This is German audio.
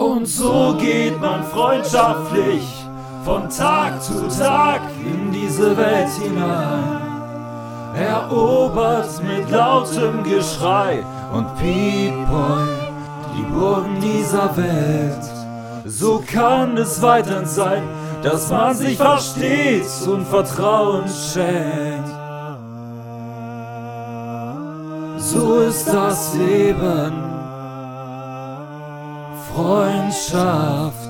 Und so geht man freundschaftlich von Tag zu Tag in diese Welt hinein. Erobert mit lautem Geschrei und Piepoi die Burgen dieser Welt. So kann es weiterhin sein, dass man sich versteht und Vertrauen schenkt. So ist das Leben. Freundschaft